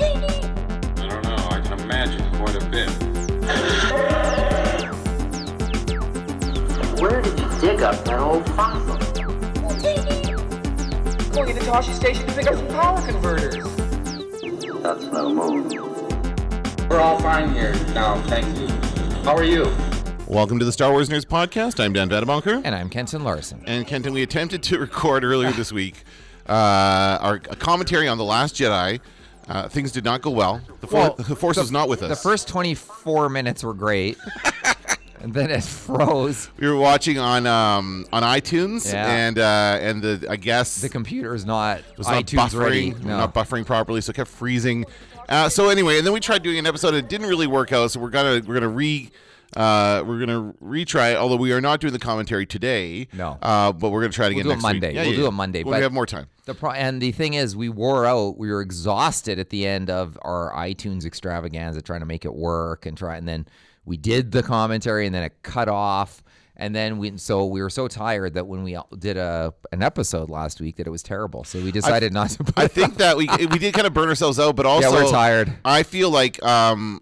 I don't know. I can imagine quite a bit. Where did you dig up that old fossil? Going into Tosche Station to pick up some power converters. That's no move. We're all fine here now, thank you. How are you? Welcome to the Star Wars Nerds Podcast. I'm Dan Vadabonker. And I'm Kenton Larson. And Kenton, we attempted to record earlier this week uh, our a commentary on The Last Jedi. Uh, things did not go well. The, for- Well, the Force the- was not with us. The first 24 minutes were great. and then it froze. we were watching on um, on iTunes, Yeah. and uh, and the I guess The computer is not was not iTunes buffering, ready. No. not buffering properly, so it kept freezing. Uh, so anyway, and then we tried doing an episode. It didn't really work out, so we're gonna we're gonna re. Uh, we're gonna retry it, although we are not doing the commentary today. No. uh, but we're gonna try it again do it next Monday. week. We'll do it Monday, when but- we have more time. The pro- and the thing is, we wore out. We were exhausted at the end of our iTunes extravaganza, trying to make it work and try. And then we did the commentary, and then it cut off. And then we, so we were so tired that when we did a an episode last week, that it was terrible. So we decided not to. Put I think that we we did kind of burn ourselves out, but also we're tired. I feel like um,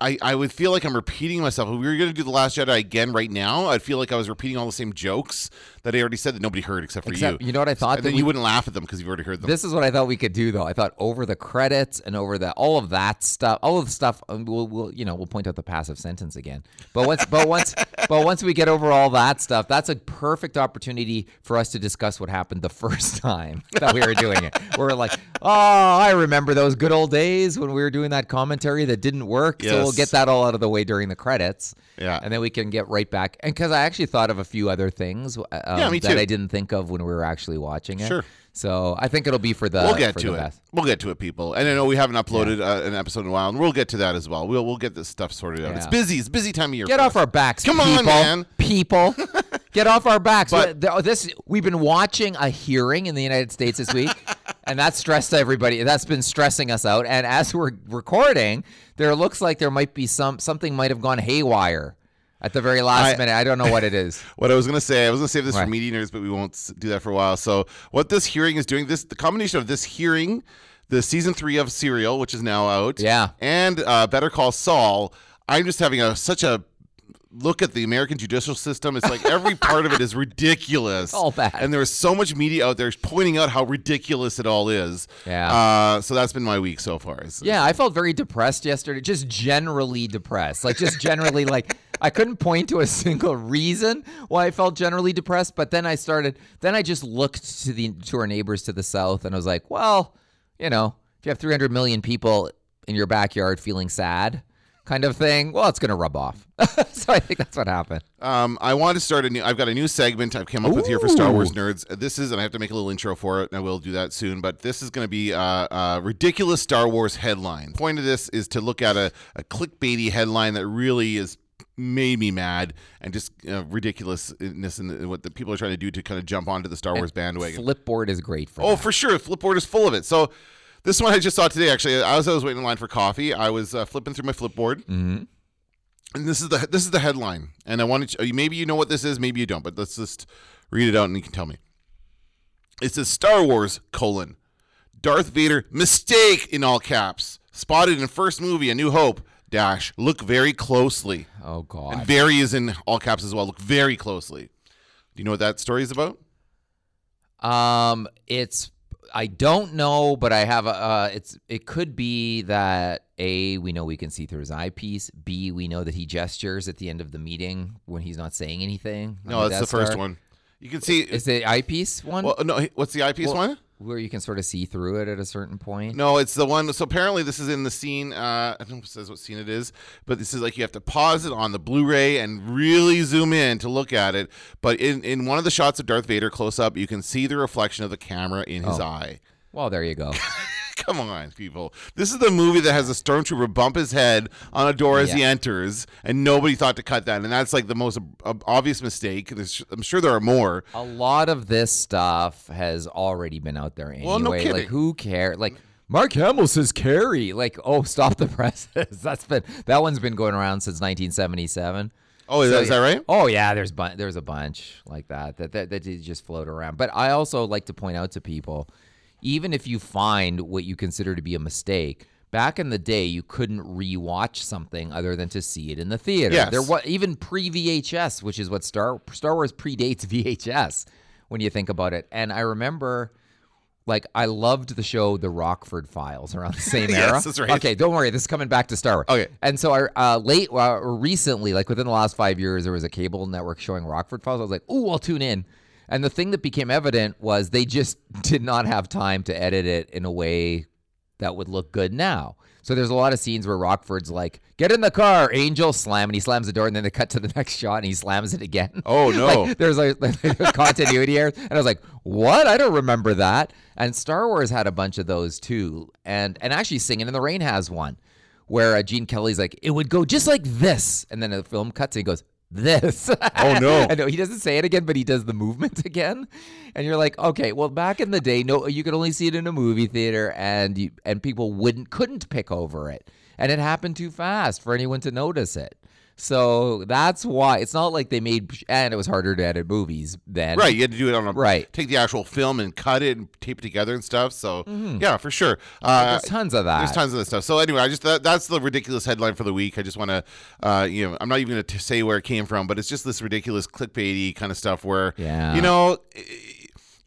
I I would feel like I'm repeating myself. If we were going to do the Last Jedi again right now, I'd feel like I was repeating all the same jokes that I already said that nobody heard except for Except- you. you know what I thought And then we- you wouldn't laugh at them because you've already heard them. This is what I thought we could do, though. I thought over the credits and over the all of that stuff, all of the stuff. um, We'll, we'll you know, we'll point out the passive sentence again. But once, but once, but once we get over all that stuff, that's a perfect opportunity for us to discuss what happened the first time that we were doing it. We're like, oh, I remember those good old days when we were doing that commentary that didn't work. So we'll Yes. get that all out of the way during the credits. Yeah. and then we can get right back. And because I actually thought of a few other things, uh, um, me that. I didn't think of when we were actually watching it. Sure. So I think it'll be for the we'll get to it. best. We'll get to it, people. And I know we haven't uploaded uh, an episode in a while, and we'll get to that as well. We'll we'll get this stuff sorted out. It's Yeah. busy. It's busy time of year. Get off us. our backs, Come on, man. People, get off our backs. But this we've been watching a hearing in the United States this week, and that's stressed everybody. That's been stressing us out. And as we're recording, there looks like there might be some something might have gone haywire at the very last I- minute. I don't know what it is. What I was gonna say, I was gonna save this for Right. media nerds, but we won't do that for a while. So, what this hearing is doing, this the combination of this hearing, the season three of Serial, which is now out, Yeah. and uh, Better Call Saul. I'm just having a such a look at the American judicial system. It's like every part of it is ridiculous. All bad. And there's so much media out there pointing out how ridiculous it all is. Yeah. Uh, so that's been my week so far. It's- Yeah, I felt very depressed yesterday. Just generally depressed. Like just generally like I couldn't point to a single reason why I felt generally depressed, but then I started then I just looked to the to our neighbors to the south and I was like, well, you know, if you have 300 million people in your backyard feeling sad kind of thing, well, it's going to rub off. so I think that's what happened. Um, I want to start a new. I've got a new segment I've come up with here for Star Wars nerds. This is, and I have to make a little intro for it, and I will do that soon. But this is going to be uh, a ridiculous Star Wars headline. Point of this is to look at a, a clickbaity headline that really is made me mad and just uh, ridiculousness and what the people are trying to do to kind of jump onto the Star Wars bandwagon. Flipboard is great for Oh, that. for sure. Flipboard is full of it. So this one I just saw today. Actually, as I was waiting in line for coffee, I was uh, flipping through my Flipboard, Mhm. and this is the this is the headline. And I wanted to, maybe you know what this is, maybe you don't, but let's just read it out and you can tell me. It says Star Wars colon Darth Vader mistake in all caps spotted in first movie A New Hope dash look very closely. Oh god. And very is in all caps as well. Look very closely. Do you know what that story is about? Um, it's I don't know, but I have a. Uh, it's it could be that a we know we can see through his eyepiece. B we know that he gestures at the end of the meeting when he's not saying anything. No, that's the first one. You can see. Is the eyepiece one well, no, what's the eyepiece Well, one? Where you can sort of see through it at a certain point? No, it's the one. So apparently, this is in the scene. Uh, I don't know if it says what scene it is, but this is like you have to pause it on the Blu-ray and really zoom in to look at it. But in in one of the shots of Darth Vader close up, you can see the reflection of the camera in his Oh. eye. Well, there you go. Come on, people. This is the movie that has a stormtrooper bump his head on a door as he enters, and nobody thought to cut that. And that's like the most ob- obvious mistake. There's, I'm sure there are more. a lot of this stuff has already been out there anyway. Well, no kidding. Like who cares? Like Mark Hamill says Carrie. Like, oh, stop the presses. That's been that one's been going around since 1977. Oh, is, So, that, is that right? Oh yeah, there's bu- there's a bunch like that that that, that just float around. But I also like to point out to people, even if you find what you consider to be a mistake, back in the day you couldn't rewatch something other than to see it in the theater. Yes. There was even pre VHS, which is what Star Star Wars predates VHS when you think about it. And I remember like I loved the show The Rockford Files around the same Yes, era. that's right. Okay, don't worry, this is coming back to Star Wars. Okay. And so I uh, late uh, recently, like within the last five years, there was a cable network showing Rockford Files. I was like, "Ooh, I'll tune in." And the thing that became evident was they just did not have time to edit it in a way that would look good now. So there's a lot of scenes where Rockford's like, "Get in the car, Angel!" Slam, and he slams the door, and then they cut to the next shot, and he slams it again. Oh, no. Like, there's like there's continuity errors, and I was like, "What? I don't remember that." And Star Wars had a bunch of those too, and and actually, Singing in the Rain has one where uh, Gene Kelly's like, "It would go just like this," and then the film cuts, and he goes. This. Oh, no. I know he doesn't say it again, but he does the movement again, and you're like, okay, well, back in the day, no, you could only see it in a movie theater, and you, and people wouldn't couldn't pick over it, and it happened too fast for anyone to notice it. So that's why it's not like they made, and it was harder to edit movies then. Right, you had to do it on a Right. Take the actual film and cut it and tape it together and stuff. So yeah, for sure. Uh, There's tons of that. There's tons of this stuff. So anyway, I just that, that's the ridiculous headline for the week. I just want to, uh, you know, I'm not even going to say where it came from, but it's just this ridiculous clickbaity kind of stuff where, Yeah. you know. e-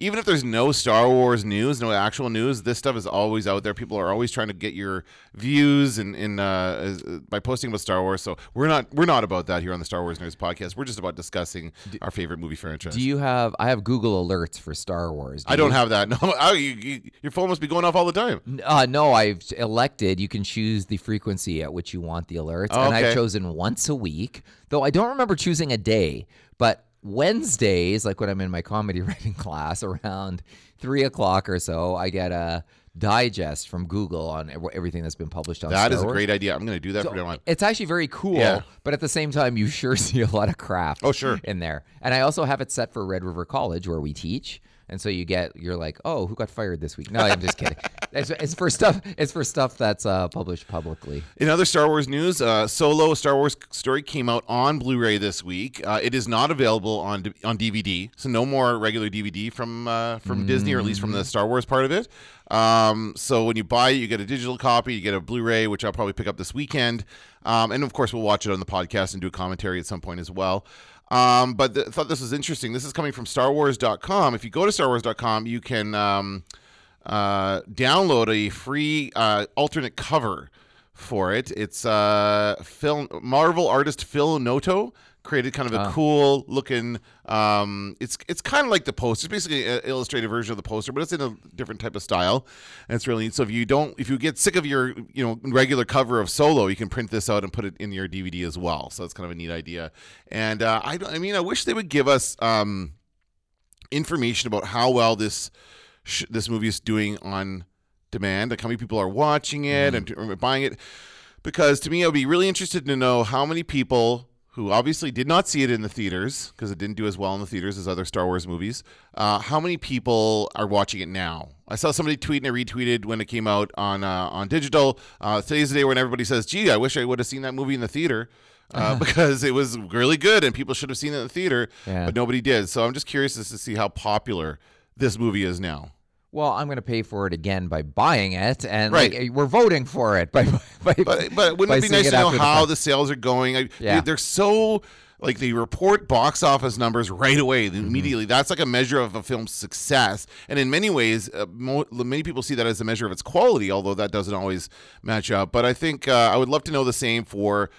Even if there's no Star Wars news, no actual news, this stuff is always out there. People are always trying to get your views and in uh, by posting about Star Wars. So we're not we're not about that here on the Star Wars News podcast. We're just about discussing our favorite movie franchise. Do you have? I have Google alerts for Star Wars. Do I don't you? have that. No, oh, you, you, your phone must be going off all the time. Uh, no, I've elected. You can choose the frequency at which you want the alerts, Oh, and I've chosen once a week. Though I don't remember choosing a day, but Wednesdays, like when I'm in my comedy writing class, around three o'clock or so, I get a digest from Google on everything that's been published on. That Star is a Wars. great idea. I'm going to do that So now on. it's actually very cool, Yeah. but at the same time, you sure see a lot of crap. Oh, sure. in there. And I also have it set for Red River College where we teach, and so you get you're like, oh, who got fired this week? No, I'm just kidding. It's, it's for stuff. It's for stuff that's uh, published publicly. In other Star Wars news, uh, Solo: a Star Wars Story came out on Blu-ray this week. Uh, it is not available on on DVD, so no more regular DVD from uh, from Disney, or at least from the Star Wars part of it. Um, so when you buy it, you get a digital copy, you get a Blu-ray, which I'll probably pick up this weekend, um, and of course we'll watch it on the podcast and do a commentary at some point as well. Um, but th- thought this was interesting. This is coming from StarWars.com. If you go to StarWars.com, you can um, uh, download a free uh, alternate cover for it. It's uh, Phil Marvel artist Phil Noto created kind of a cool looking. Um, it's it's kind of like the poster. It's basically an illustrated version of the poster, but it's in a different type of style, and it's really neat. So if you don't, if you get sick of your you know regular cover of Solo, you can print this out and put it in your DVD as well. So it's kind of a neat idea. And uh, I don't- I mean I wish they would give us. Um, information about how well this sh- this movie is doing on demand, like how many people are watching it and buying it. Because to me, I would be really interested to know how many people who obviously did not see it in the theaters because it didn't do as well in the theaters as other Star Wars movies. Uh, how many people are watching it now? I saw somebody tweet and I retweeted when it came out on uh, on digital. Uh, today's the day when everybody says, "Gee, I wish I would have seen that movie in the theater." Uh, because it was really good and people should have seen it in the theater, Yeah. but nobody did. So I'm just curious as to see how popular this movie is now. Well, I'm going to pay for it again by buying it, and Right. like, we're voting for it by. by But but wouldn't it be nice to know after the how the sales are going? I, Yeah. they, are so like they report box office numbers right away Mm-hmm. immediately. That's like a measure of a film's success, and in many ways, uh, mo- many people see that as a measure of its quality. Although that doesn't always match up. But I think uh, I would love to know the same for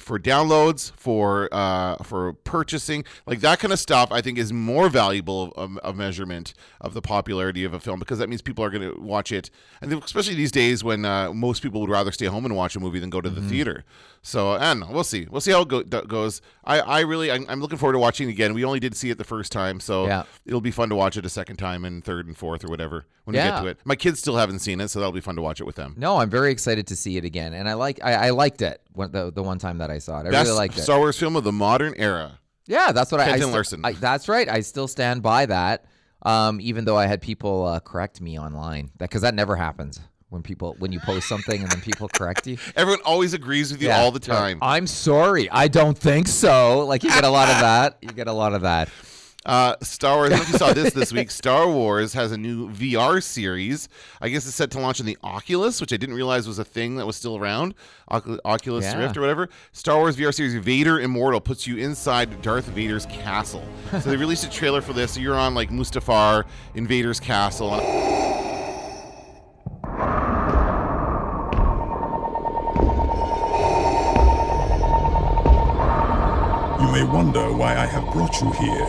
for downloads for uh for purchasing like that kind of stuff i think is more valuable of a measurement of the popularity of a film because that means people are going to watch it and especially these days when uh, most people would rather stay home and watch a movie than go to the Mm-hmm. theater so and we'll see we'll see how it go, goes i i really I'm, I'm looking forward to watching it again we only did see it the first time so Yeah. it'll be fun to watch it a second time and third and fourth or whatever when we get to it my kids still haven't seen it so that'll be fun to watch it with them No, I'm very excited to see it again, and I like. I, I liked it when, the the one time that I saw it. I best really liked it. star wars film of the modern era Yeah, that's what I. I Kenton Larson. I, that's right. I still stand by that. Um, even though I had people uh, correct me online, that because that never happens when people when you post something and then people correct you. everyone always agrees with you Yeah. all the Like, time I'm sorry. I don't think so. Like you get a lot of that. You get a lot of that. Uh, Star Wars. I don't know if you saw this this week. Star Wars has a new VR series. I guess it's set to launch in the Oculus, which I didn't realize was a thing that was still around. Ocu- Oculus Yeah. Rift or whatever. Star Wars VR series Vader Immortal puts you inside Darth Vader's castle. so they released a trailer for this. So you're on like Mustafar in Vader's castle. You may wonder why I have brought you here.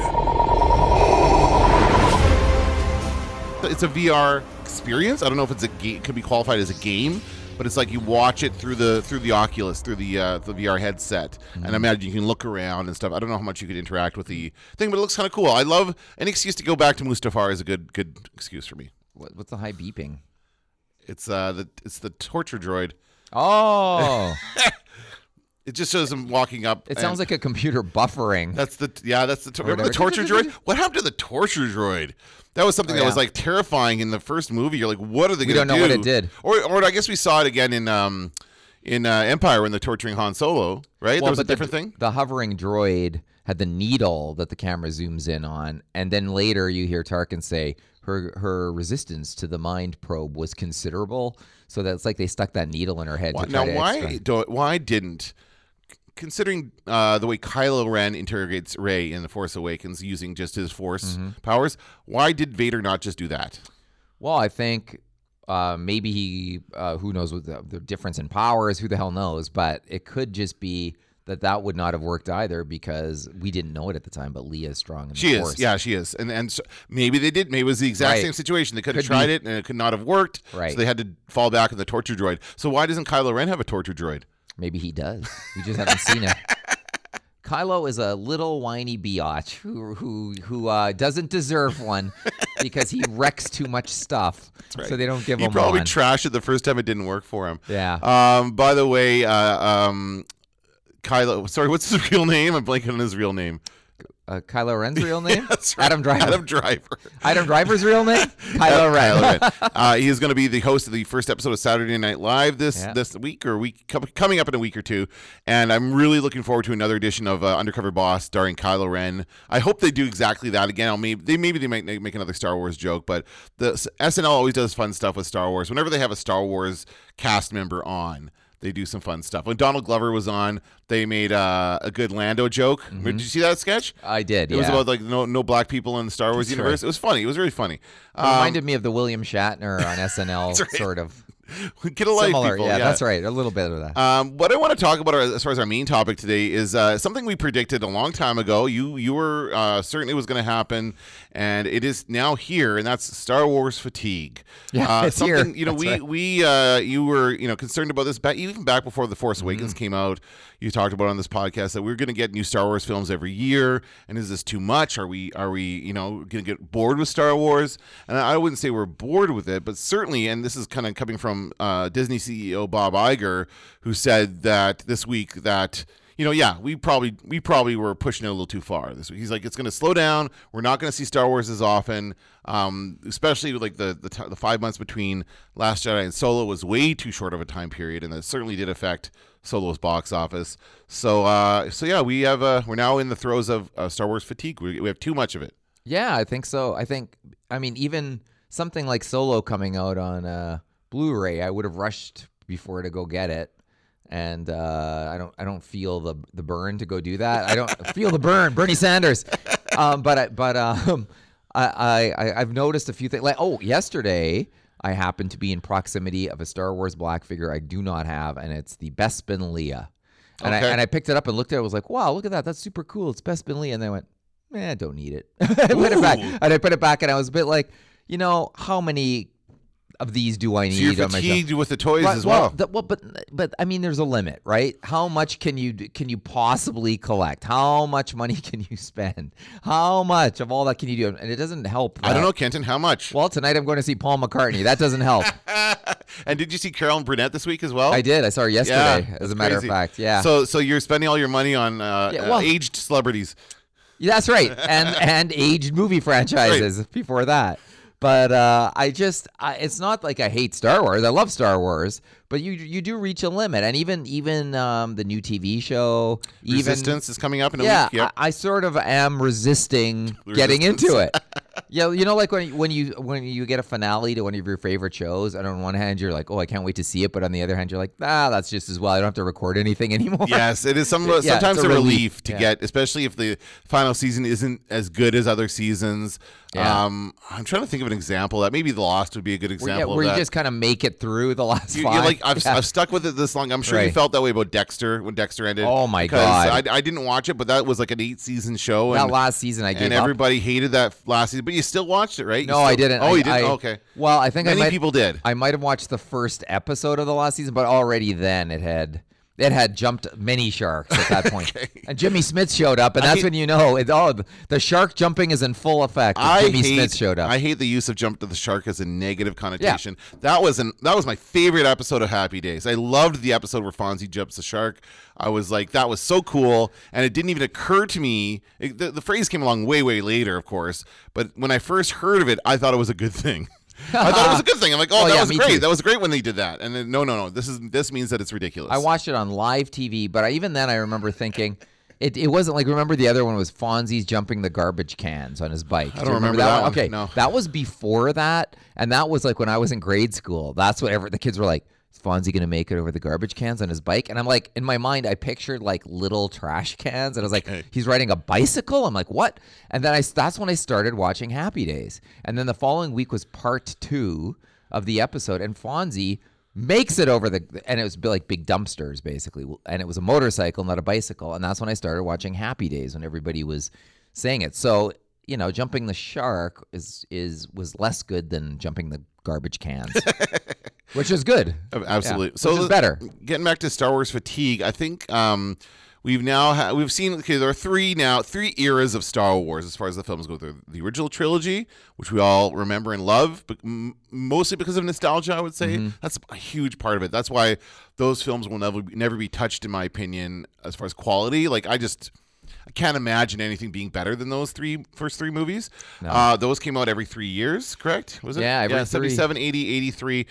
it's a VR experience. I don't know if it's a game, could be qualified as a game, but it's like you watch it through the through the Oculus, through the uh, the VR headset, and I imagine you can look around and stuff. I don't know how much you could interact with the thing, but it looks kind of cool. I love any excuse to go back to Mustafar is a good good excuse for me. What, what's the high beeping? It's uh the it's the torture droid. Oh, It just shows him walking up. it sounds like a computer buffering. That's the yeah. That's the remember the torture droid. What happened to the torture droid? That was something Oh, that was like terrifying in the first movie. You're like, what are they We going to don't do? know what it did. Or or I guess we saw it again in um in uh, Empire when they're torturing Han Solo. Right? Well, that was a but the- different thing. The hovering droid had the needle that the camera zooms in on, and then later you hear Tarkin say her her resistance to the mind probe was considerable. So that's like they stuck that needle in her head. Why, now why do, why didn't considering uh, the way Kylo Ren interrogates Rey in The Force Awakens using just his Force Mm-hmm. powers, why did Vader not just do that? Well, I think uh, maybe he, uh, who knows what the, the difference in powers, who the hell knows, but it could just be that that would not have worked either because we didn't know it at the time, but Leia is strong in the She is, Force. yeah, she is, and and so maybe they did. Maybe it was the exact Right. same situation. They could have tried be. it, and it could not have worked. Right. So they had to fall back on the torture droid. So why doesn't Kylo Ren have a torture droid? Maybe he does. We just haven't seen it. Kylo is a little whiny biatch who who who uh, doesn't deserve one because he wrecks too much stuff. So they don't give He him He probably one. trashed it the first time it didn't work for him. Yeah. Um. By the way, uh, um, Kylo. Sorry, what's his real name? I'm blanking on his real name. Uh, Kylo Ren's real name? That's right. Adam Driver. Adam Driver. Adam Driver's real name? Kylo Ren. Kylo. Uh, he is going to be the host of the first episode of Saturday Night Live this Yeah. this week or week com- coming up in a week or two, and I'm really looking forward to another edition of uh, Undercover Boss starring Kylo Ren. I hope they do exactly that again. I'll maybe they maybe they might make make another Star Wars joke, but the SNL always does fun stuff with Star Wars. Whenever they have a Star Wars cast member on. They do some fun stuff. When Donald Glover was on, they made uh, a good Lando joke. Did you see that sketch? I did. It was about like no no black people in the Star Wars That's universe. right. It was funny. It was really funny. It Um, reminded me of the William Shatner on SNL right. sort of get a life, similar. people. yeah, that's right. A little bit of that. Um, what I want to talk about as far as our main topic today is uh, something we predicted a long time ago. You you were uh, certain it was going to happen, and it is now here, and that's Star Wars fatigue. Yeah, uh, it's here. something, You know, That's we right. we uh, you were you know concerned about this back even back before the Force Awakens Mm-hmm. came out. You talked about on this podcast that we are going to get new Star Wars films every year, and is this too much? Are we are we you know going to get bored with Star Wars? And I wouldn't say we're bored with it, but certainly, and this is kind of coming from uh, Disney CEO Bob Iger, who said that this week that you know, yeah, we probably we probably were pushing it a little too far this week. He's like, it's going to slow down. We're not going to see Star Wars as often, um, especially like the the, t- the five months between Last Jedi and Solo was way too short of a time period, and that certainly did affect Solo's box office. So, uh, so yeah, we have uh, we're now in the throes of uh, Star Wars fatigue. We, we have too much of it. Yeah, I think so. I think, I mean, even something like Solo coming out on uh, Blu-ray, I would have rushed before to go get it, and uh, I don't, I don't feel the the burn to go do that. I don't feel the burn, Bernie Sanders. Um, but I, but um, I, I, I've noticed a few things. Like, oh, yesterday. I happened to be in proximity of a Star Wars black figure I do not have, and it's the Bespin Leia. And, Okay. I, and I picked it up and looked at it. I was like, wow, look at that. That's super cool. It's Bespin Leia. And I went, eh, I don't need it. I put it back. And I put it back, and I was a bit like, you know, how many of these do I need? So you're fatigued with the toys Right, as well. the- well, but but I mean, there's a limit, right? How much can you can you possibly collect? How much money can you spend? How much of all that can you do? And it doesn't help. I don't know, Kenton, how much? Well, tonight I'm going to see Paul McCartney. That doesn't help. and did you see Carolyn Burnett this week as well? I did. I saw her yesterday. Yeah, as a matter crazy. of fact, yeah. So, so you're spending all your money on uh, Yeah, uh, aged celebrities. Yeah, that's right. And and aged movie franchises before that. But uh, I just I, it's not like I hate Star Wars. I love Star Wars, but you you do reach a limit, and even even um, the new TV show, even Resistance is coming up in a yeah, week. Yep. I, I sort of am resisting getting into it. yeah, you know, like when when you when you get a finale to one of your favorite shows, and on one hand you're like, oh, I can't wait to see it, but on the other hand you're like, ah, that's just as well. I don't have to record anything anymore. Yes, it is some, Yeah, sometimes a a relief, relief. to Yeah. get, especially if the final season isn't as good as other seasons. Yeah. Um, I'm trying to think of an example that maybe The Lost would be a good Where, example. yeah, of where you just kind of make it through the last You, five. like I've, Yeah. I've stuck with it this long. I'm sure you felt that way about Dexter when Dexter ended. Oh, my God. I, I didn't watch it, but that was like an eight season show. that and, last season I gave and up. everybody hated that last season, but you still watched it, right? You No, still- I didn't. Oh, I- you didn't. I- okay. Well, I think Many I might, people did. I might have watched the first episode of the last season, but already then it had it had jumped many sharks at that point. And Jimmy Smits showed up, and that's when you know it, oh, the shark jumping is in full effect. I Jimmy hate, Smits showed up. I hate the use of "jump to the shark" as a negative connotation. That was an that was my favorite episode of Happy Days. I loved the episode where Fonzie jumps the shark. I was like, that was so cool, and it didn't even occur to me. It, the, the phrase came along way, way later, of course. But when I first heard of it, I thought it was a good thing. I thought it was a good thing. I'm like, oh, that yeah, was great. too. That was great when they did that. And then, no, no, no. This is this means that it's ridiculous. I watched it on live TV, but I, even then I remember thinking. It, it wasn't like remember the other one was Fonzie's jumping the garbage cans on his bike. I don't you remember that one, Okay, no. that was before that, and that was like when I was in grade school. That's what ever the kids were like. Is Fonzie gonna make it over the garbage cans on his bike? And I'm like, in my mind, I pictured like little trash cans, and I was like, he's riding a bicycle. I'm like, what? And then I that's when I started watching Happy Days, and then the following week was part two of the episode, and Fonzie makes it over the and it was like big dumpsters basically and it was a motorcycle not a bicycle and that's when i started watching happy days when everybody was saying it so you know jumping the shark is is was less good than jumping the garbage cans which is good Absolutely. Yeah, so which is better Getting back to Star Wars fatigue, I think um, we've now ha- we've seen okay. There are three now, three eras of Star Wars as far as the films go. The, the original trilogy, which we all remember and love, but m- mostly because of nostalgia. I would say Mm-hmm. that's a huge part of it. That's why those films will never never be touched, in my opinion, as far as quality. Like I just. I can't imagine anything being better than those three first three movies. Uh, those came out every three years, correct? Was it? Yeah, every three. 77, 80, 83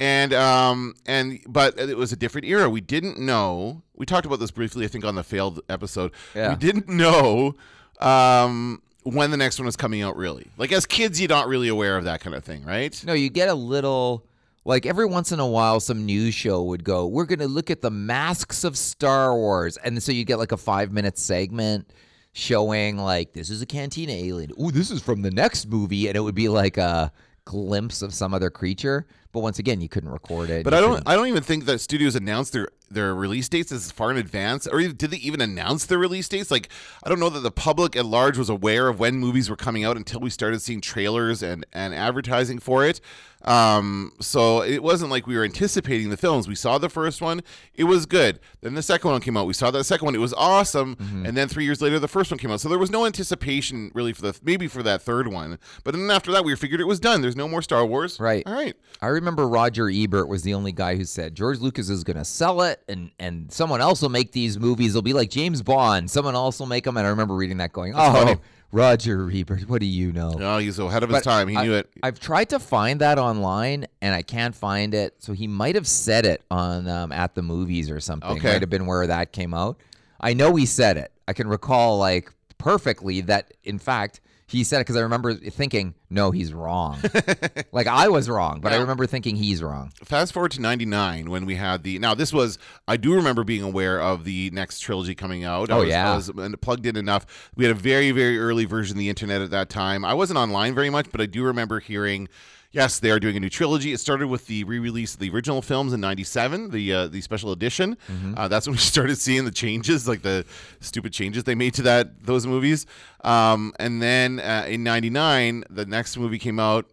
and um and but it was a different era we didn't know we talked about this briefly i think on the failed episode Yeah. we didn't know um when the next one was coming out really like as kids you're not really aware of that kind of thing right no you get a little like every once in a while some news show would go we're going to look at the masks of star wars. And so you get like a five minute segment showing like this is a cantina alien. Ooh this is from the next movie. And it would be like a glimpse of some other creature but once again you couldn't record it but i don't couldn't- i don't even think that studios announced their their release dates as far in advance or did they even announce their release dates? Like i don't know that the public at large was aware of when movies were coming out until we started seeing trailers and and advertising for it. Um so it wasn't like we were anticipating the films. We saw the first one it was good. Then the second one came out we saw that second one it was awesome. Mm-hmm. and then three years later the first one came out. So there was no anticipation really for the maybe for that third one. But then after that we figured it was done. There's no more star wars. Right. all right. I remember Roger Ebert was the only guy who said George Lucas is going to sell it, and and someone else will make these movies. They'll be like James Bond. Someone else will make them. And I remember reading that, going, "Oh, funny. Roger Ebert, what do you know?" oh he's ahead of his time he I- knew it I've tried to find that online, and I can't find it. So he might have said it on um, at the movies or something. Okay. Might have been where that came out. I know he said it. I can recall like perfectly that. In fact, he said it because I remember thinking, "No, he's wrong." like I was wrong, but I remember thinking he's wrong. fast forward to 99 when we had the now this was i do remember being aware of the next trilogy coming out I Oh, was, yeah. I was plugged in enough we had a very very early version of the internet at that time i wasn't online very much but i do remember hearing yes they are doing a new trilogy. It started with the re-release of the original films in 97 the uh, the special edition. Uh, that's when we started seeing the changes like the stupid changes they made to that those movies. Um, and then uh, in 99 the next movie came out.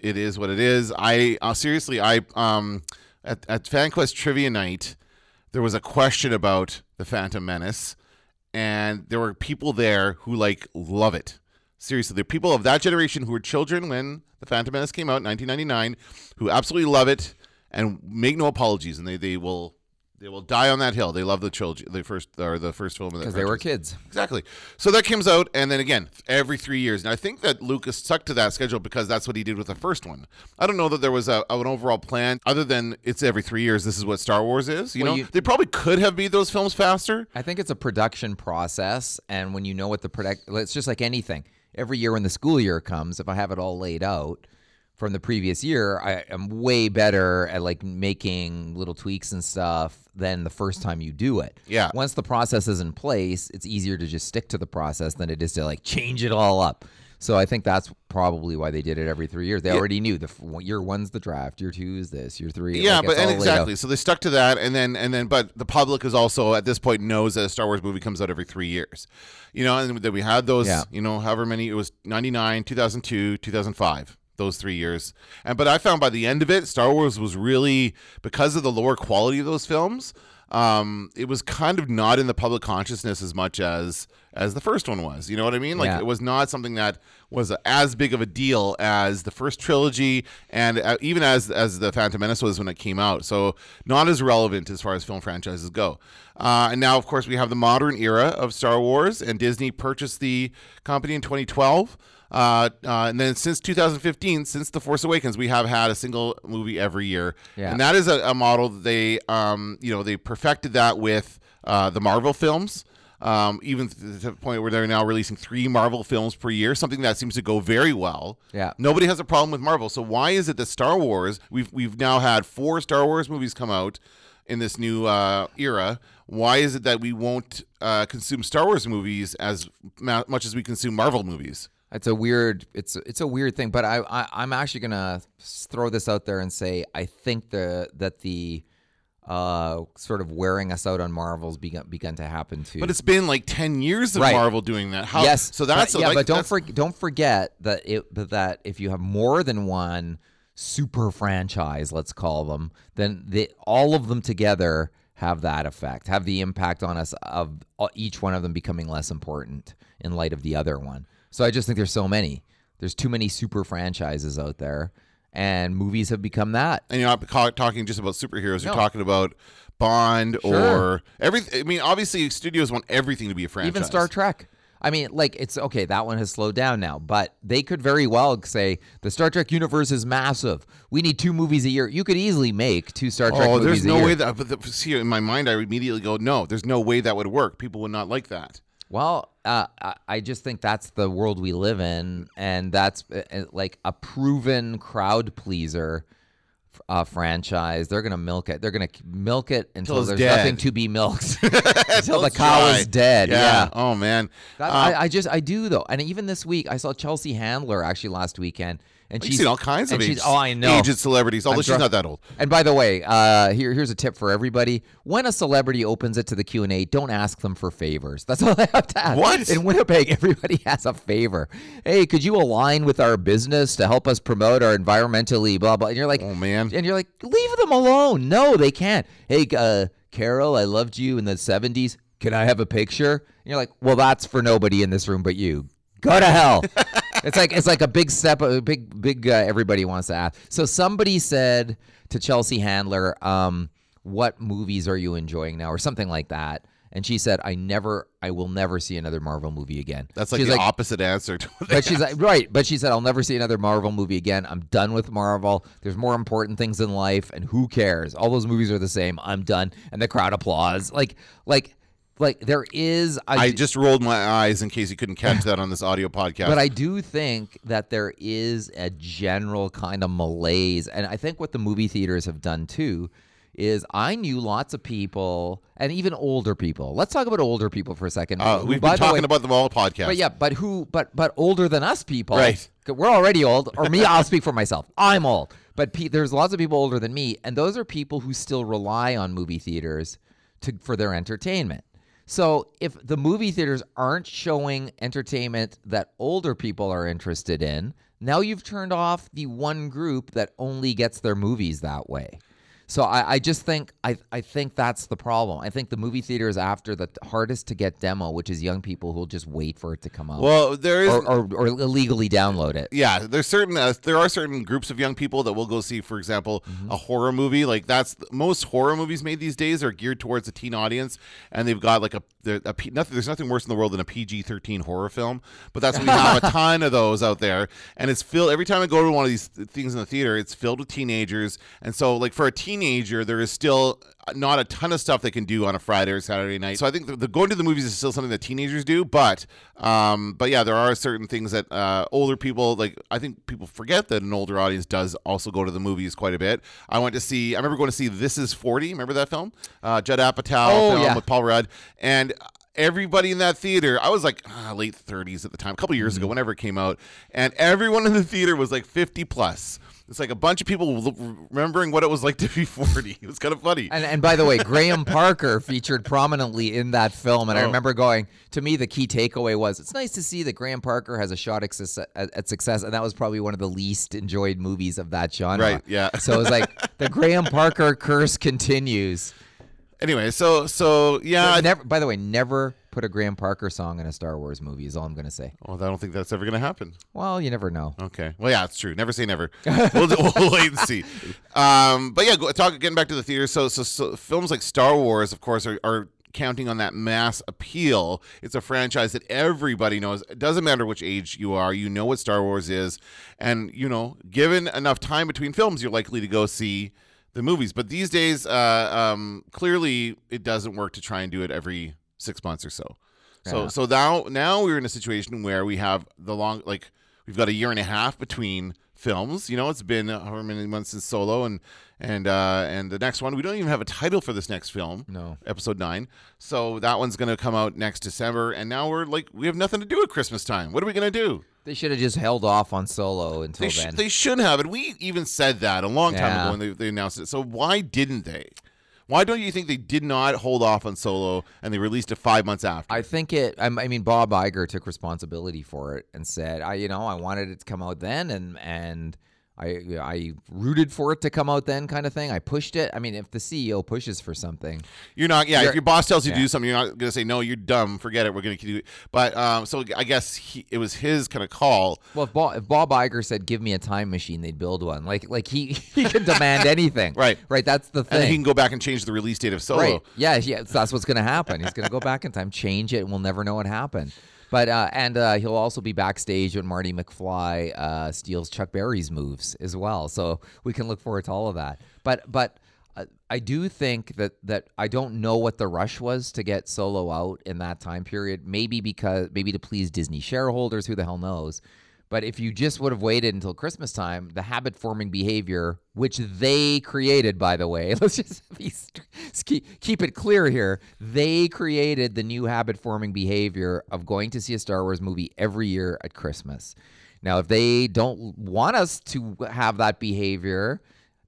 It is what it is. I uh, seriously, I um, at at FanQuest Trivia Night, there was a question about the Phantom Menace, and there were people there who like love it. Seriously, there are people of that generation who were children when the Phantom Menace came out in 1999, who absolutely love it and make no apologies, and they they will They will die on that hill. They love the trilogy, the first or the first film because they were kids. Exactly. So that comes out, and then again every three years. And I think that Lucas stuck to that schedule because that's what he did with the first one. I don't know that there was a, an overall plan other than it's every three years. This is what Star Wars is. You Well, know, you- they probably could have made those films faster. I think it's a production process, and when you know what the product, it's just like anything. Every year when the school year comes, if I have it all laid out from the previous year, I am way better at like making little tweaks and stuff than the first time you do it. Yeah. Once the process is in place, it's easier to just stick to the process than it is to like change it all up. So I think that's probably why they did it every three years. They already knew the f- year one's the draft, year two is this, year three. Yeah, like, but and all laid out. exactly. So they stuck to that, and then and then, but the public is also at this point knows that a Star Wars movie comes out every three years. You know, and then we had those. Yeah. You know, however many it was 99, 2002, 2005. Those three years, and but I found by the end of it, Star Wars was really because of the lower quality of those films. Um, it was kind of not in the public consciousness as much as as the first one was. You know what I mean? Like Yeah. it was not something that was as big of a deal as the first trilogy and uh, even as as the Phantom Menace was when it came out. So not as relevant as far as film franchises go. Uh, and now, of course, we have the modern era of Star Wars, and Disney purchased the company in 2012. Uh, uh, and then since 2015, since The Force Awakens, we have had a single movie every year, Yeah. and that is a, a model that they, um, you know, they perfected that with uh, the Marvel films. Um, even to the point where they're now releasing three Marvel films per year, something that seems to go very well. Yeah. Nobody has a problem with Marvel. So why is it that Star Wars? We've we've now had four Star Wars movies come out in this new uh, era. Why is it that we won't uh, consume Star Wars movies as ma- much as we consume Marvel movies? It's a weird. It's it's a weird thing, but I, I I'm actually gonna throw this out there and say I think the that the uh sort of wearing us out on Marvels begun begun to happen too. But it's been like ten years of Right. Marvel doing that. How, yes, So that's but, yeah, like, but don't that's- for, don't forget that it but that if you have more than one super franchise, let's call them, then they, all of them together have that effect, have the impact on us of uh, each one of them becoming less important in light of the other one. So I just think there's so many. There's too many super franchises out there, and movies have become that. and you're not talking just about superheroes. You're talking about Bond Sure. or everything. I mean, obviously, studios want everything to be a franchise. Even Star Trek. I mean, like it's okay. That one has slowed down now, but they could very well say the Star Trek universe is massive. We need two movies a year. You could easily make two Star Trek Oh, movies there's a no way that. But the, see, in my mind, I immediately go, no. There's no way that would work. People would not like that. Well, uh, I- just think that's the world we live in, and that's uh, uh, like a proven crowd pleaser uh, franchise. They're gonna milk it. They're gonna milk it until there's dead. nothing to be milked. until the cow is dead. yeah. Oh man. Um, I, I just I do though, and even this week I saw Chelsea Handler actually last weekend, and You've she's seen all kinds of she's oh I know aged celebrities. Although I'm she's drunk. not that old. And by the way, uh, here here's a tip for everybody: when a celebrity opens it to the Q and A, don't ask them for favors. That's all they have to ask. What? in Winnipeg? Everybody has a favor. Hey, could you align with our business to help us promote our environmentally blah blah? And you're like, Oh, man. and you're like, leave them alone. No, they can't. Hey, uh, Carol, I loved you in the '70s. Can I have a picture? And you're like, well, that's for nobody in this room but you. Go to hell. it's like it's like a big step, a big big. Uh, everybody wants to ask. So somebody said to Chelsea Handler, um, "What movies are you enjoying now?" or something like that. And she said, "I never, I will never see another Marvel movie again." That's like She's the opposite answer. To what but she's like, right. But she said, I'll never see another Marvel movie again. I'm done with Marvel. There's more important things in life, and who cares? All those movies are the same. I'm done. And the crowd applauds. Like, like, like there is. I just rolled my eyes in case you couldn't catch that on this audio podcast. But I do think that there is a general kind of malaise. And I think what the movie theaters have done too is I knew lots of people and even older people. Let's talk about older people for a second. uh, we've by been the way- talking about them all podcast. But yeah, but who but but older than us people. Right. We're already old. Or me, I'll speak for myself. I'm old. But pe- there's lots of people older than me, and those are people who still rely on movie theaters to for their entertainment. So if the movie theaters aren't showing entertainment that older people are interested in, now you've turned off the one group that only gets their movies that way. So I, I just think I, I think that's the problem. I think the movie theater is after the hardest to get demo, which is young people who'll just wait for it to come out. Well, there is or, or, or illegally download it. yeah, there's certain uh, there are certain groups of young people that will go see, for example, Mm-hmm. a horror movie. Like that's most horror movies made these days are geared towards a teen audience, and they've got like a, a P, nothing. There's nothing worse in the world than a PG-13 horror film, but that's you have a ton of those out there, and it's filled. Every time I go to one of these things in the theater, it's filled with teenagers, and so like for a teenager, there is still not a ton of stuff they can do on a Friday or Saturday night. So I think the, the going to the movies is still something that teenagers do, but um, but yeah, there are certain things that uh, older people like. I think people forget that an older audience does also go to the movies quite a bit. I went to see. I remember going to see This Is Forty. Remember that film? Uh, Judd Apatow Oh, film yeah. with Paul Rudd and. Everybody in that theater, I was like ah, late 30s at the time, a couple years ago, Mm-hmm. whenever it came out, and everyone in the theater was like 50 plus. It's like a bunch of people remembering what it was like to be 40. It was kind of funny. And, and by the way, Graham Parker featured prominently in that film. And I Oh. remember going, to me, the key takeaway was it's nice to see that Graham Parker has a shot at success, at, at success. And that was probably one of the least enjoyed movies of that genre. Right, yeah. So it was like the Graham Parker curse continues. Anyway, so so yeah, never, by the way, never put a Graham Parker song in a Star Wars movie, is all I'm going to say. well, I don't think that's ever going to happen. Well, you never know. Okay. Well, yeah, it's true. Never say never. We'll, we'll wait and see. Um, but yeah, go, talk getting back to the theater. So, so, so films like Star Wars, of course, are, are counting on that mass appeal. It's a franchise that everybody knows. It doesn't matter which age you are. You know what Star Wars is, and you know, given enough time between films, you're likely to go see the movies. But these days, uh, um, clearly, it doesn't work to try and do it every six months or so. So Yeah. so now now we're in a situation where we have the long like we've got a year and a half between films. You know, it's been however many months since Solo and and uh, and the next one we don't even have a title for this next film. No. episode nine. So that one's gonna come out next December, and now we're like we have nothing to do at Christmas time. What are we gonna do? They should have just held off on Solo until They, sh- then. they should have, and we even said that a long time Yeah. ago when they, they announced it. So why didn't they? Why don't you think they did not hold off on Solo and they released it five months after? I think it. I I mean, Bob Iger took responsibility for it and said, "I, you know, I wanted it to come out then, and and I I rooted for it to come out then, kind of thing. I pushed it. I mean, if the CEO pushes for something, You're not, yeah. if You're- your boss tells you to do something, you're not going to say no. You're dumb. Forget it. We're going to do it. But um, so I guess he, it was his kind of call. well, if Bob, if Bob Iger said, "Give me a time machine," they'd build one. Like like he he can demand anything. Right. Right. That's the thing. And he can go back and change the release date of Solo. Right. Yeah, yeah. so That's what's going to happen. He's going to go back in time, change it, and we'll never know what happened. But uh, and uh, he'll also be backstage when Marty McFly uh, steals Chuck Berry's moves as well. So we can look forward to all of that. But but uh, I do think that that I don't know what the rush was to get Solo out in that time period. Maybe because maybe to please Disney shareholders. Who the hell knows? But if you just would have waited until Christmas time, the habit forming behavior, which they created, by the way, let's just st- keep it clear here. They created the new habit forming behavior of going to see a Star Wars movie every year at Christmas. Now, if they don't want us to have that behavior,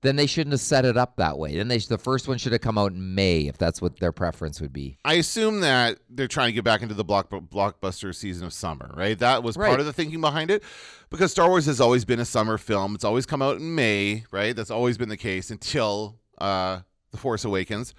then they shouldn't have set it up that way. Then they the first one should have come out in May if that's what their preference would be. I assume that they're trying to get back into the block, blockbuster season of summer, right? That was Right. part of the thinking behind it, because Star Wars has always been a summer film. It's always come out in May, right? That's always been the case until uh, the Force Awakens,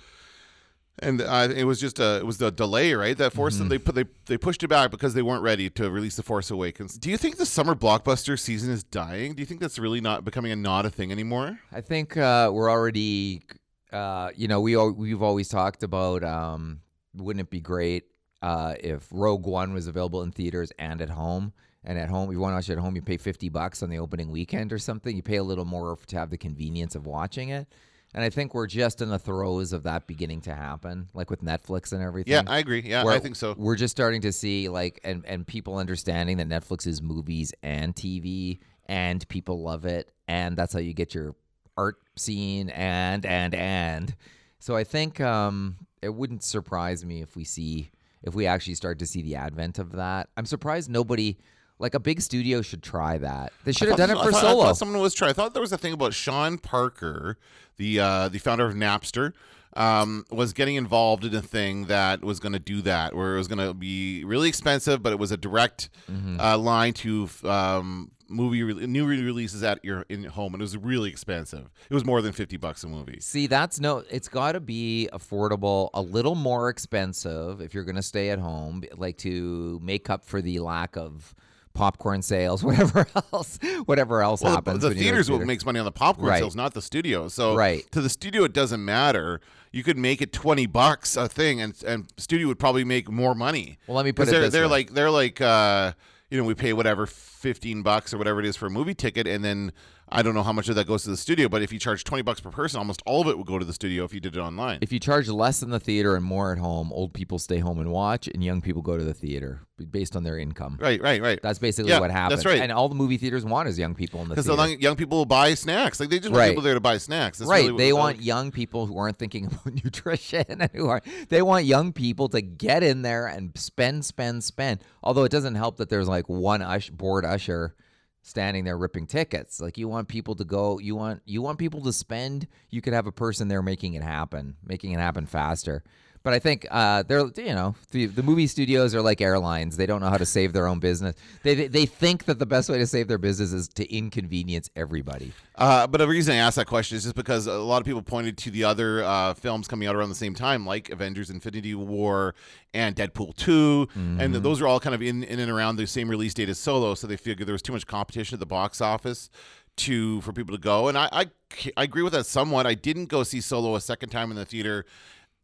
and uh, it was just a it was the delay, right? That forced them. They put they they pushed it back because they weren't ready to release the Force Awakens. Do you think the summer blockbuster season is dying? Do you think that's really not becoming a not a thing anymore? I think uh, we're already, uh, you know, we al- we've always talked about. Um, wouldn't it be great uh, if Rogue One was available in theaters and at home? And at home, if you want to watch it at home, you pay fifty bucks on the opening weekend or something. You pay a little more to have the convenience of watching it. And I think we're just in the throes of that beginning to happen, like with Netflix and everything. Yeah, I agree. Yeah, I think so. We're just starting to see like and and people understanding that Netflix is movies and TV and people love it and that's how you get your art scene and and and so I think um it wouldn't surprise me if we see if we actually start to see the advent of that. I'm surprised nobody like a big studio should try that. They should have done it for I thought, I Solo. thought someone was trying. I thought there was a thing about Sean Parker, the uh, the founder of Napster, um, was getting involved in a thing that was going to do that, where it was going to be really expensive, but it was a direct Mm-hmm. uh, line to um, movie re- new releases at your in your home, and it was really expensive. It was more than fifty bucks a movie. See, that's no. It's got to be affordable, a little more expensive if you're going to stay at home, like to make up for the lack of popcorn sales, whatever else, whatever else Well, happens. the when you go to theater's what makes money on the popcorn Right. sales, not the studio. So Right. to the studio, it doesn't matter. You could make it twenty bucks a thing, and and studio would probably make more money. Well, let me put it they're this they're way. like they're like uh, you know we pay whatever fifteen bucks or whatever it is for a movie ticket, and then I don't know how much of that goes to the studio, but if you charge twenty bucks per person, almost all of it would go to the studio if you did it online. If you charge less in the theater and more at home, old people stay home and watch, and young people go to the theater based on their income. right, right, right. That's basically Yeah, what happens. that's right. And all the movie theaters want is young people in the Because the young, people will buy snacks. Like they just want Right. people there to buy snacks. That's right. really they want young people who aren't thinking about nutrition and who are they want young people to get in there and spend, spend, spend. Although it doesn't help that there's like one ush, board usher standing there ripping tickets. Like you want people to go, you want you want people to spend. You could have a person there making it happen, making it happen faster. But I think uh, they're you know the, the movie studios are like airlines. They don't know how to save their own business. They they- they think that the best way to save their business is to inconvenience everybody. Uh, but the reason I asked that question is just because a lot of people pointed to the other uh, films coming out around the same time, like Avengers: Infinity War and Deadpool 2 and Mm-hmm. th- those are all kind of in, in and around the same release date as Solo. So they figured there was too much competition at the box office to for people to go. And I, I I agree with that somewhat. I didn't go see Solo a second time in the theater.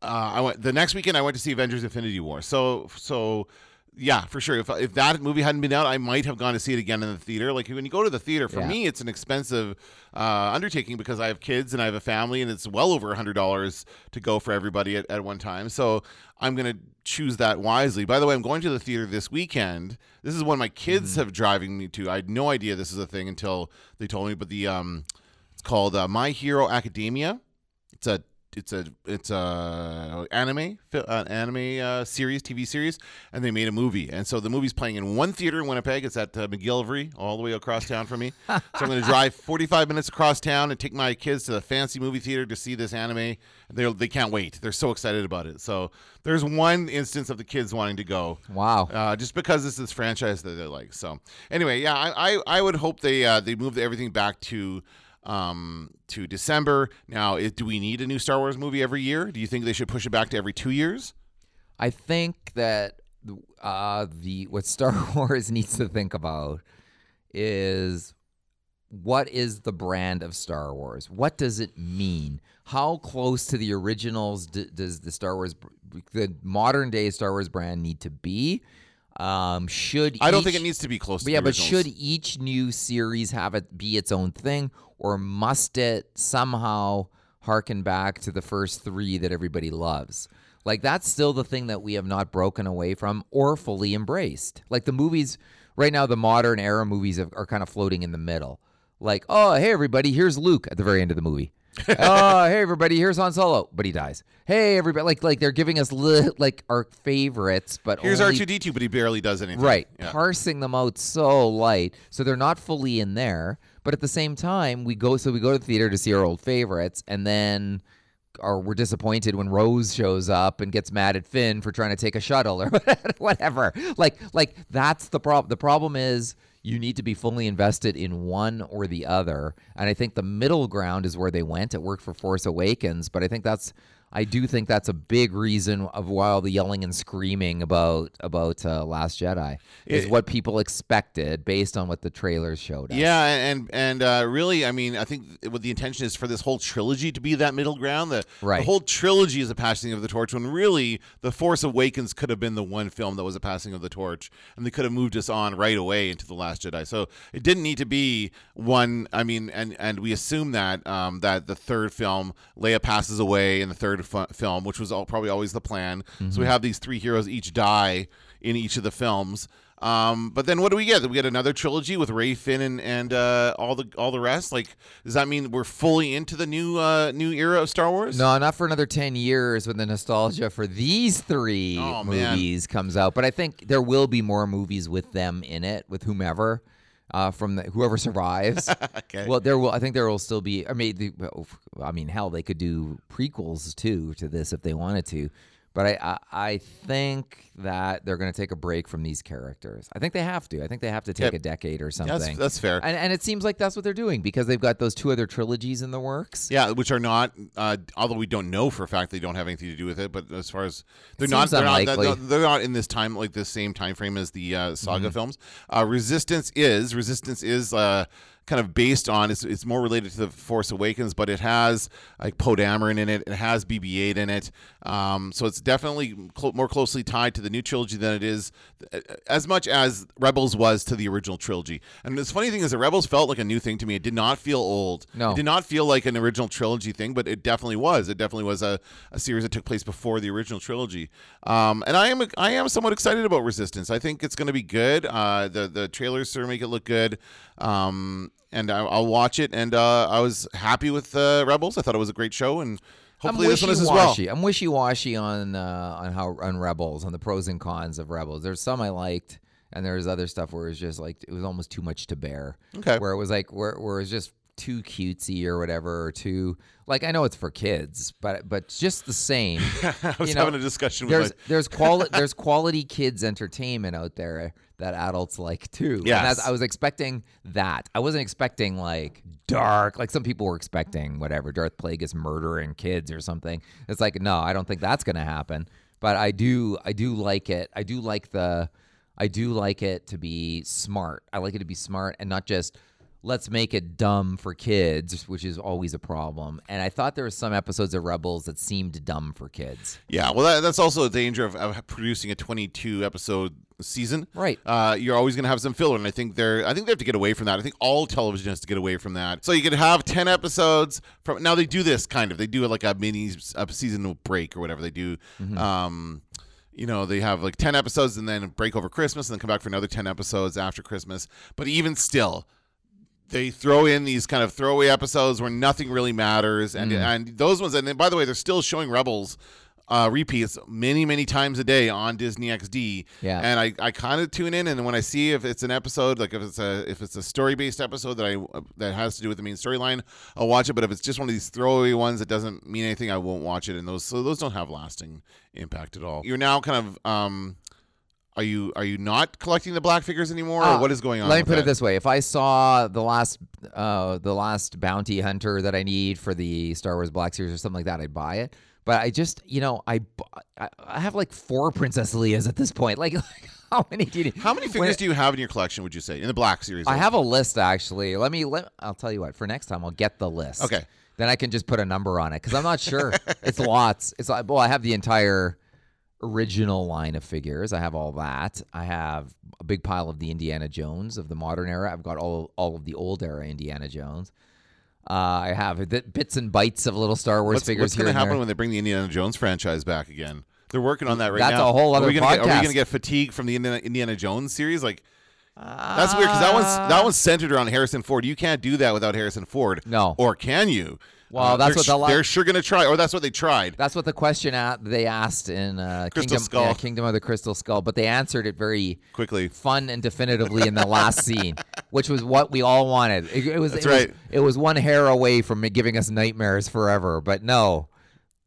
Uh, I went the next weekend. I went to see Avengers: Infinity War. So so yeah, for sure. If if that movie hadn't been out, I might have gone to see it again in the theater. Like when you go to the theater, for Yeah. me, it's an expensive uh, undertaking because I have kids and I have a family, and it's well over a hundred dollars to go for everybody at, at one time. So I'm gonna choose that wisely. By the way, I'm going to the theater this weekend. This is one my kids have driving me to. I had no idea this is a thing until they told me. But the um, it's called uh, My Hero Academia. It's a it's a it's a anime uh, anime uh, series TV series, and they made a movie. And so the movie's playing in one theater in Winnipeg. It's at uh, McGillivray, all the way across town from me. so I'm going to drive 45 minutes across town and take my kids to the fancy movie theater to see this anime. They they can't wait. They're so excited about it. So there's one instance of the kids wanting to go. Wow. Uh, just because this is franchise that they like. So anyway, yeah, I, I, I would hope they uh, they move everything back to um, to December. Now, do we need a new Star Wars movie every year? Do you think they should push it back to every two years? I think that uh, the what Star Wars needs to think about is what is the brand of Star Wars? What does it mean? How close to the originals d- does the Star Wars, the modern day Star Wars brand need to be? Um, should I don't each- think it needs to be close. to yeah, but should each new series have it be its own thing, or must it somehow harken back to the first three that everybody loves? Like that's still the thing that we have not broken away from or fully embraced. Like the movies right now, the modern era movies have, are kind of floating in the middle. Like, oh, hey everybody, here's Luke at the very end of the movie. oh, hey everybody, here's Han Solo, but he dies. Hey everybody, like like they're giving us li- like our favorites, but Here's R2D2, but he barely does anything. Right. Yeah. Parsing them out so light. So they're not fully in there. But at the same time, we go so we go to the theater to see our old favorites and then or we're disappointed when Rose shows up and gets mad at Finn for trying to take a shuttle or whatever. Like like that's the problem. The problem is you need to be fully invested in one or the other. And I think the middle ground is where they went. It worked for Force Awakens, but I think that's I do think that's a big reason of why all the yelling and screaming about about uh, Last Jedi is It- what people expected based on what the trailers showed us. Yeah, and and uh, really, I mean, I think what the intention is for this whole trilogy to be that middle ground. The, Right. the whole trilogy is a passing of the torch. When really, the Force Awakens could have been the one film that was a passing of the torch, and they could have moved us on right away into the Last Jedi. So it didn't need to be one. I mean, and and we assume that um, that the third film, Leia passes away in the third f- film, which was all, probably always the plan. So we have these three heroes each die in each of the films. Um, but then what do we get? We get another trilogy with Rey Finn and, and uh, all the all the rest. Like, does that mean we're fully into the new uh, new era of Star Wars? No, not for another 10 years when the nostalgia for these three Oh, man. movies comes out. But I think there will be more movies with them in it, with whomever. Uh, from the, whoever survives. Okay. Well, there will. I think there will still be. I mean, the, I mean, hell, they could do prequels too to this if they wanted to. But I, I, I think that they're going to take a break from these characters. I think they have to. I think they have to take Yeah. a decade or something. that's- that's fair. And, and it seems like that's what they're doing because they've got those two other trilogies in the works. Yeah, which are not. Uh, although we don't know for a fact they don't have anything to do with it, but as far as they're not, they're not, they're, they're not in this time like the same time frame as the uh, saga Mm-hmm. films. Uh, Resistance is Resistance is. Kind of based on it's, it's more related to the Force Awakens, but it has like Poe Dameron in it. It has BB-8 in it, um, so it's definitely clo- more closely tied to the new trilogy than it is as much as Rebels was to the original trilogy. And the funny thing is, that Rebels felt like a new thing to me. It did not feel old. No. it did not feel like an original trilogy thing, but it definitely was. It definitely was a, a series that took place before the original trilogy. Um, and I am I am somewhat excited about Resistance. I think it's going to be good. Uh, the the trailers sort of make it look good. Um, and I, I'll watch it. And uh, I was happy with uh, Rebels. I thought it was a great show, and hopefully this one is as well. I'm wishy washy on uh, on how on Rebels on the pros and cons of Rebels. There's some I liked, and there's other stuff where it's just like it was almost too much to bear. Okay. Where it was like where where it was just too cutesy or whatever, or too like I know it's for kids, but but just the same. I was you know, having a discussion with there's my there's quality there's quality kids entertainment out there that adults like too. That's- I was expecting that. I wasn't expecting like dark, like some people were expecting whatever Darth Plagueis murdering kids or something. It's like no, I don't think that's gonna happen. But I do I do like it. I do like the I do like it to be smart. I like it to be smart and not just let's make it dumb for kids, which is always a problem. And I thought there were some episodes of Rebels that seemed dumb for kids. Yeah, well, that, that's also a danger of, of producing a 22 episode season. Right. Uh, you're always going to have some filler, and I think they're. I think they have to get away from that. I think all television has to get away from that. So you could have 10 episodes from. Now they do this kind of. They do it like a mini a seasonal break or whatever they do. Um, you know, they have like 10 episodes and then break over Christmas and then come back for another 10 episodes after Christmas. But even still, they throw in these kind of throwaway episodes where nothing really matters, and Mm. and those ones. And then, by the way, they're still showing Rebels uh, repeats many many times a day on Disney XD. Yeah. and I, I kind of tune in, and when I see if it's an episode, like if it's a if it's a story based episode that I that has to do with the main storyline, I'll watch it. But if it's just one of these throwaway ones that doesn't mean anything, I won't watch it. And those so those don't have lasting impact at all. You're now kind of um. Are you are you not collecting the black figures anymore, or Uh, what is going on? Let me put that? it this way: if I saw the last, uh, the last bounty hunter that I need for the Star Wars Black Series or something like that, I'd buy it. But I just, you know, I, I, have like four Princess Leia's at this point. Like, like how many do you? How many figures it- do you have in your collection? Would you say in the black series? I have a list actually. Let me. Let, I'll tell you what. For next time, I'll get the list. Okay. Then I can just put a number on it because I'm not sure. it's lots. It's like well, I have the entire original line of figures. I have all that. I have a big pile of the Indiana Jones of the modern era. I've got all all of the old era Indiana Jones. Uh, I have the bits and bytes of little Star Wars What's, figures what's going to happen there. when they bring the Indiana Jones franchise back again? They're working on that right That's now. a whole other we gonna Get, are we going to get fatigue from the Indiana, Indiana Jones series? Like, that's weird because that one's that one's centered around Harrison Ford. You can't do that without Harrison Ford. No. or can you? Well, that's they're what the sh- la- they're sure going to try, or that's what they tried. That's what the question at, they asked in uh, Crystal Kingdom, Skull. yeah, Kingdom of the Crystal Skull, but they answered it very Quickly. fun and definitively in the last scene, which was what we all wanted. It, it was That's it was- it was one hair away from giving us nightmares forever, but no,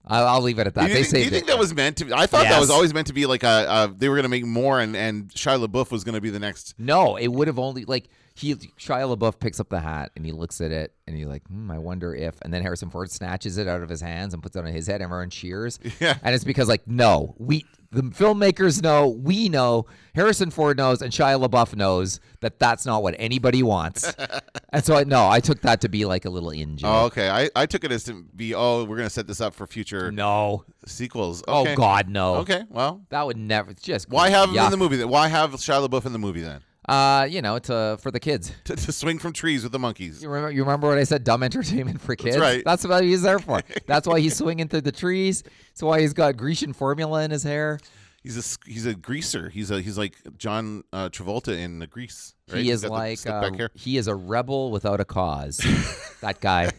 I'll, I'll leave it at that. Do you, they think, do you think that was meant to? be? I thought that was always meant to be like a. a they were going to make more, and and Shia LaBeouf was going to be the next. No, it would have only like he Shia LaBeouf picks up the hat and he looks at it and he's like, hmm, I wonder if, and then Harrison Ford snatches it out of his hands and puts it on his head and everyone cheers. Yeah. And it's because like, no, we the filmmakers know, we know, Harrison Ford knows, and Shia LaBeouf knows that that's not what anybody wants. and so I no, I took that to be like a little in joke. Oh, okay. I, I took it as to be. Oh, we're going to set this up for future No. sequels. Oh God, no. Okay. Well, That would never. Just why have him in the movie? Then why have Shia LaBeouf in the movie then? Uh, you know, to for the kids. To, to swing from trees with the monkeys. You remember, you remember what I said? Dumb entertainment for kids. right. That's what he's there for. That's why he's swinging through the trees. That's why he's got Grecian formula in his hair. He's a he's a greaser. He's a he's like John uh, Travolta in the Grease. Right? He is like uh, he is a rebel without a cause. that guy.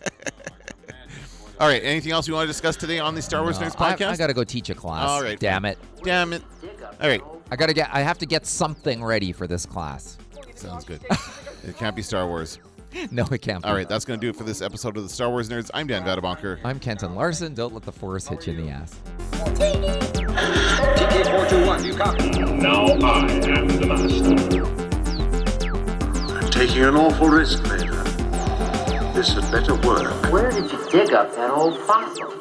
All right. Anything else you want to discuss today on the Star Wars No, Nerds I, podcast? I gotta go teach a class. All right, Damn it. Damn it. All right. I gotta get. I have to get something ready for this class. Sounds good. it can't be Star Wars. No, it can't. Be. All right, that's gonna do it for this episode of the Star Wars Nerds. I'm Dan Vadabonker. I'm Kenton Larson. Don't let the force hit you in the ass. TK four two one. You copy? Now I am the master. I'm taking an awful risk, Vader. This had better work. Where did you dig up that old fossil?